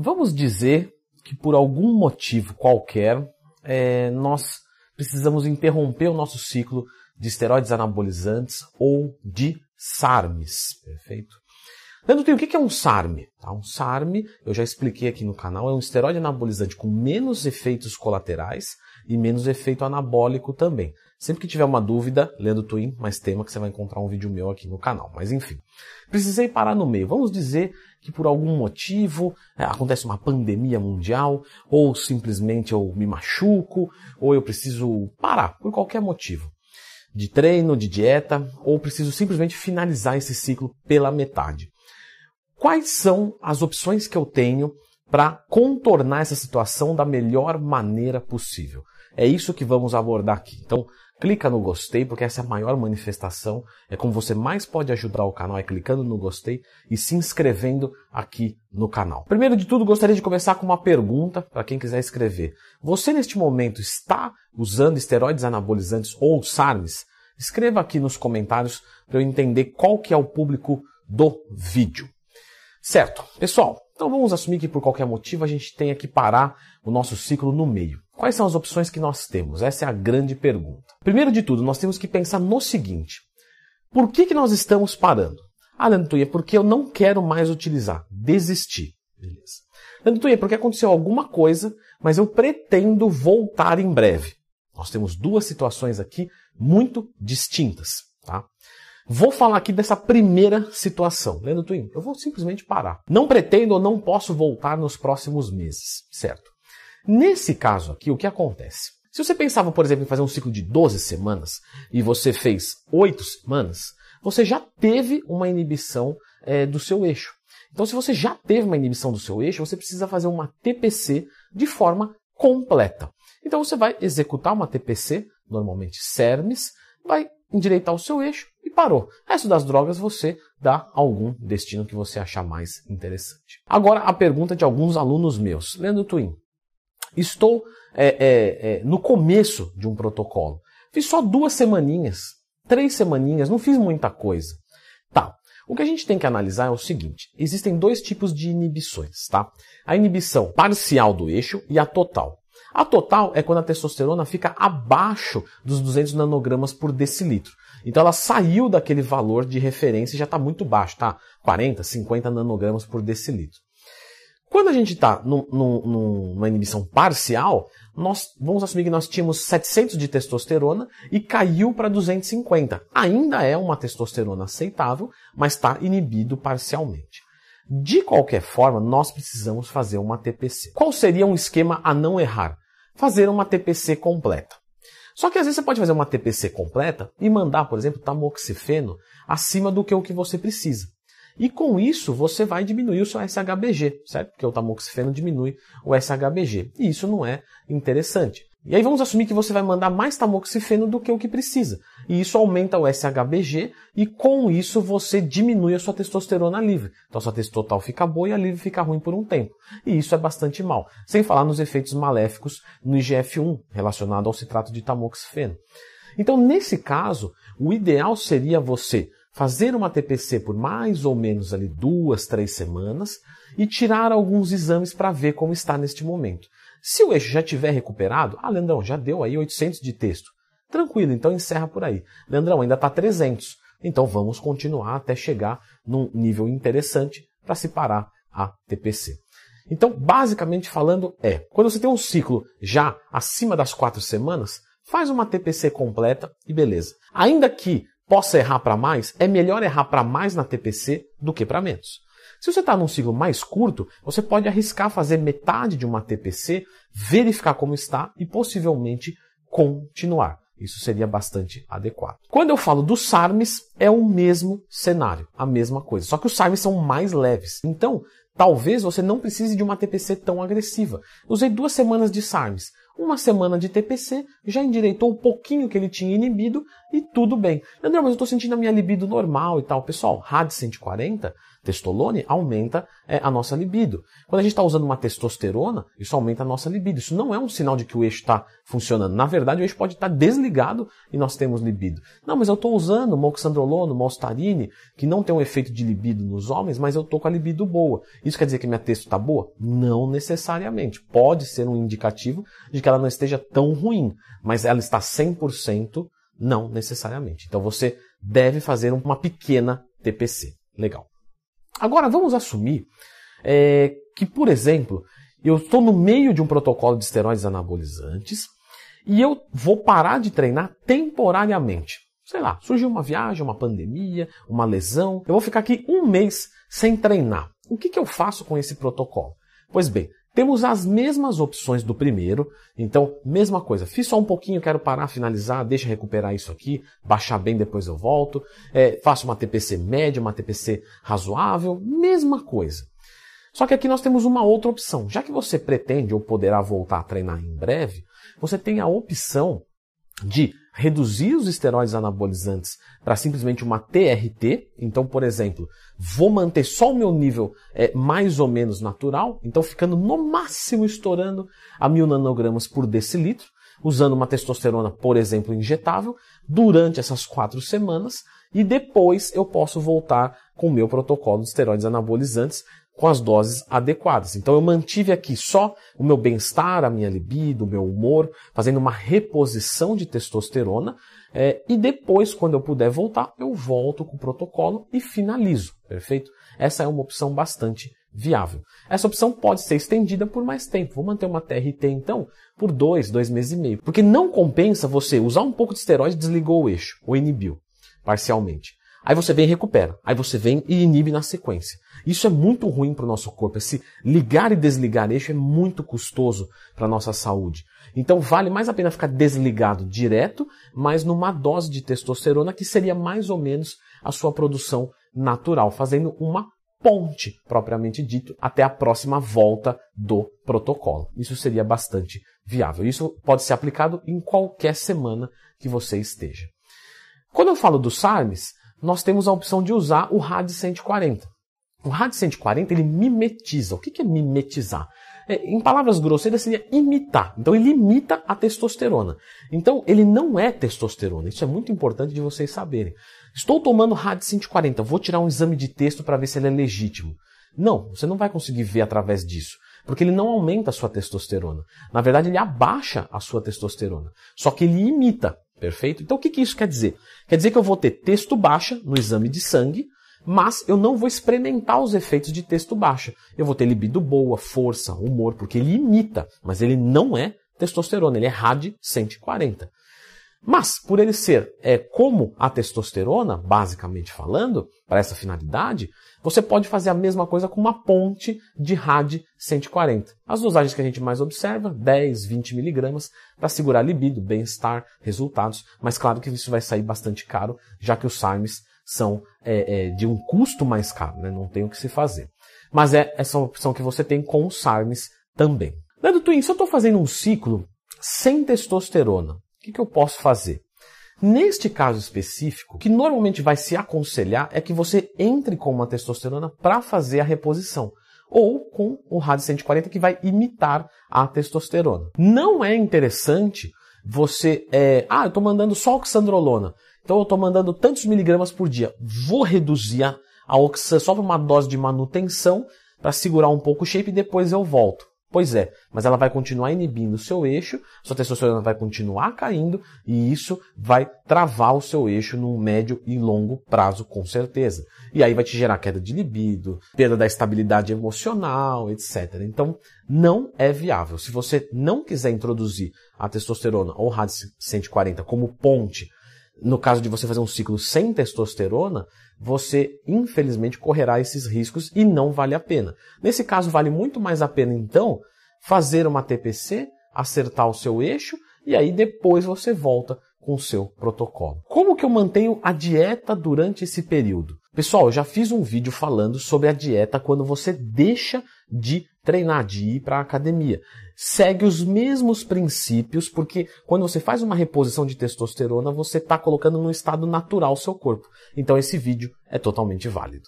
Vamos dizer que por algum motivo qualquer é, nós precisamos interromper o nosso ciclo de esteroides anabolizantes ou de SARMs, perfeito? Leandro, o que é um SARM? Tá, um SARM, eu já expliquei aqui no canal, é um esteroide anabolizante com menos efeitos colaterais e menos efeito anabólico também. Sempre que tiver uma dúvida, lendo Twin, mais tema que você vai encontrar um vídeo meu aqui no canal. Mas enfim, precisei parar no meio. Vamos dizer que por algum motivo é, acontece uma pandemia mundial, ou simplesmente eu me machuco, ou eu preciso parar por qualquer motivo. De treino, de dieta, ou preciso simplesmente finalizar esse ciclo pela metade. Quais são as opções que eu tenho para contornar essa situação da melhor maneira possível? É isso que vamos abordar aqui. Então, clica no gostei, porque essa é a maior manifestação. É como você mais pode ajudar o canal, é clicando no gostei e se inscrevendo aqui no canal. Primeiro de tudo, gostaria de começar com uma pergunta para quem quiser escrever. Você neste momento está usando esteroides anabolizantes ou SARMs? Escreva aqui nos comentários para eu entender qual que é o público do vídeo. Certo, pessoal, então vamos assumir que por qualquer motivo a gente tenha que parar o nosso ciclo no meio. Quais são as opções que nós temos? Essa é a grande pergunta. Primeiro de tudo, nós temos que pensar no seguinte: por que, que nós estamos parando? Ah, Leandro porque eu não quero mais utilizar. Desistir. Beleza. Leandro Tuia, porque aconteceu alguma coisa, mas eu pretendo voltar em breve. Nós temos duas situações aqui muito distintas. Tá? Vou falar aqui dessa primeira situação. Leandro Twin, eu vou simplesmente parar. Não pretendo ou não posso voltar nos próximos meses, certo? Nesse caso aqui, o que acontece? Se você pensava, por exemplo, em fazer um ciclo de 12 semanas e você fez 8 semanas, você já teve uma inibição é, do seu eixo. Então, se você já teve uma inibição do seu eixo, você precisa fazer uma TPC de forma completa. Então, você vai executar uma TPC, normalmente CERMES, vai endireitar o seu eixo e parou. Resto das drogas você dá algum destino que você achar mais interessante. Agora, a pergunta de alguns alunos meus. Leandro Twin, Estou é, é, é, no começo de um protocolo. Fiz só duas semaninhas, três semaninhas, não fiz muita coisa. Tá. O que a gente tem que analisar é o seguinte: existem dois tipos de inibições, tá? A inibição parcial do eixo e a total. A total é quando a testosterona fica abaixo dos 200 nanogramas por decilitro. Então ela saiu daquele valor de referência e já está muito baixo, tá? 40, 50 nanogramas por decilitro. Quando a gente está numa inibição parcial, nós vamos assumir que nós tínhamos 700 de testosterona e caiu para 250. Ainda é uma testosterona aceitável, mas está inibido parcialmente. De qualquer forma, nós precisamos fazer uma TPC. Qual seria um esquema a não errar? Fazer uma TPC completa. Só que às vezes você pode fazer uma TPC completa e mandar, por exemplo, tamoxifeno acima do que o que você precisa. E com isso você vai diminuir o seu SHBG, certo? Porque o tamoxifeno diminui o SHBG. E isso não é interessante. E aí vamos assumir que você vai mandar mais tamoxifeno do que o que precisa. E isso aumenta o SHBG e com isso você diminui a sua testosterona livre. Então a sua testosterona total fica boa e a livre fica ruim por um tempo. E isso é bastante mal. Sem falar nos efeitos maléficos no IGF-1 relacionado ao citrato de tamoxifeno. Então nesse caso, o ideal seria você fazer uma TPC por mais ou menos ali duas, três semanas e tirar alguns exames para ver como está neste momento. Se o eixo já tiver recuperado, ah, Leandrão, já deu aí 800 de texto. Tranquilo, então encerra por aí. Leandrão, ainda está 300. Então vamos continuar até chegar num nível interessante para se parar a TPC. Então, basicamente falando, é, quando você tem um ciclo já acima das quatro semanas, faz uma TPC completa e beleza. Ainda que possa errar para mais, é melhor errar para mais na TPC do que para menos. Se você está num ciclo mais curto, você pode arriscar fazer metade de uma TPC, verificar como está e possivelmente continuar. Isso seria bastante adequado. Quando eu falo dos SARMs, é o mesmo cenário, a mesma coisa. Só que os SARMs são mais leves. Então, talvez você não precise de uma TPC tão agressiva. Usei duas semanas de SARMs. Uma semana de TPC já endireitou um pouquinho que ele tinha inibido e tudo bem. André, mas eu estou sentindo a minha libido normal e tal. Pessoal, RAD 140 testolone, aumenta é, a nossa libido. Quando a gente está usando uma testosterona, isso aumenta a nossa libido. Isso não é um sinal de que o eixo está funcionando. Na verdade, o eixo pode estar tá desligado e nós temos libido. Não, mas eu estou usando moxandrolona, molstarine, que não tem um efeito de libido nos homens, mas eu estou com a libido boa. Isso quer dizer que minha testo está boa? Não necessariamente. Pode ser um indicativo de que ela não esteja tão ruim, mas ela está 100% não necessariamente. Então você deve fazer uma pequena TPC. Legal. Agora vamos assumir é, que, por exemplo, eu estou no meio de um protocolo de esteroides anabolizantes e eu vou parar de treinar temporariamente. Sei lá, surgiu uma viagem, uma pandemia, uma lesão, eu vou ficar aqui um mês sem treinar. O que, que eu faço com esse protocolo? Pois bem, temos as mesmas opções do primeiro, então, mesma coisa. Fiz só um pouquinho, quero parar, finalizar, deixa recuperar isso aqui, baixar bem, depois eu volto. É, faço uma TPC média, uma TPC razoável, mesma coisa. Só que aqui nós temos uma outra opção. Já que você pretende ou poderá voltar a treinar em breve, você tem a opção de reduzir os esteroides anabolizantes para simplesmente uma TRT. Então, por exemplo, vou manter só o meu nível é, mais ou menos natural, então ficando no máximo estourando a mil nanogramas por decilitro, usando uma testosterona, por exemplo, injetável, durante essas quatro semanas, e depois eu posso voltar com o meu protocolo de esteroides anabolizantes com as doses adequadas. Então eu mantive aqui só o meu bem-estar, a minha libido, o meu humor, fazendo uma reposição de testosterona. É, e depois, quando eu puder voltar, eu volto com o protocolo e finalizo. Perfeito? Essa é uma opção bastante viável. Essa opção pode ser estendida por mais tempo. Vou manter uma TRT então por dois, dois meses e meio. Porque não compensa você usar um pouco de esteroide e desligou o eixo, ou inibiu parcialmente. Aí você vem e recupera. Aí você vem e inibe na sequência. Isso é muito ruim para o nosso corpo. Esse ligar e desligar eixo é muito custoso para a nossa saúde. Então vale mais a pena ficar desligado direto, mas numa dose de testosterona que seria mais ou menos a sua produção natural, fazendo uma ponte, propriamente dito, até a próxima volta do protocolo. Isso seria bastante viável. Isso pode ser aplicado em qualquer semana que você esteja. Quando eu falo do SARMS, nós temos a opção de usar o RAD 140. O RAD 140 ele mimetiza. O que é mimetizar? É, em palavras grosseiras seria imitar. Então ele imita a testosterona. Então ele não é testosterona. Isso é muito importante de vocês saberem. Estou tomando RAD 140, vou tirar um exame de texto para ver se ele é legítimo. Não, você não vai conseguir ver através disso. Porque ele não aumenta a sua testosterona. Na verdade, ele abaixa a sua testosterona. Só que ele imita. Perfeito? Então o que, que isso quer dizer? Quer dizer que eu vou ter texto baixa no exame de sangue, mas eu não vou experimentar os efeitos de texto baixa. Eu vou ter libido boa, força, humor, porque ele imita, mas ele não é testosterona, ele é RAD 140. Mas, por ele ser é, como a testosterona, basicamente falando, para essa finalidade, você pode fazer a mesma coisa com uma ponte de RAD 140. As dosagens que a gente mais observa, 10, 20 miligramas, para segurar libido, bem-estar, resultados. Mas claro que isso vai sair bastante caro, já que os SARMs são é, é, de um custo mais caro, né? não tem o que se fazer. Mas é essa opção que você tem com os SARMs também. Dando Twin, se eu estou fazendo um ciclo sem testosterona, que, que eu posso fazer? Neste caso específico, o que normalmente vai se aconselhar é que você entre com uma testosterona para fazer a reposição. Ou com o RAD 140 que vai imitar a testosterona. Não é interessante você. É, ah, eu estou mandando só oxandrolona. Então eu estou mandando tantos miligramas por dia. Vou reduzir a, a oxa só para uma dose de manutenção para segurar um pouco o shape e depois eu volto. Pois é, mas ela vai continuar inibindo o seu eixo, sua testosterona vai continuar caindo e isso vai travar o seu eixo no médio e longo prazo, com certeza. E aí vai te gerar queda de libido, perda da estabilidade emocional, etc. Então, não é viável. Se você não quiser introduzir a testosterona ou o RAD 140 como ponte, no caso de você fazer um ciclo sem testosterona, você infelizmente correrá esses riscos e não vale a pena. Nesse caso, vale muito mais a pena então fazer uma TPC, acertar o seu eixo e aí depois você volta com o seu protocolo. Como que eu mantenho a dieta durante esse período? Pessoal, eu já fiz um vídeo falando sobre a dieta quando você deixa de treinar, de ir para a academia. Segue os mesmos princípios, porque quando você faz uma reposição de testosterona, você está colocando no estado natural seu corpo. Então esse vídeo é totalmente válido.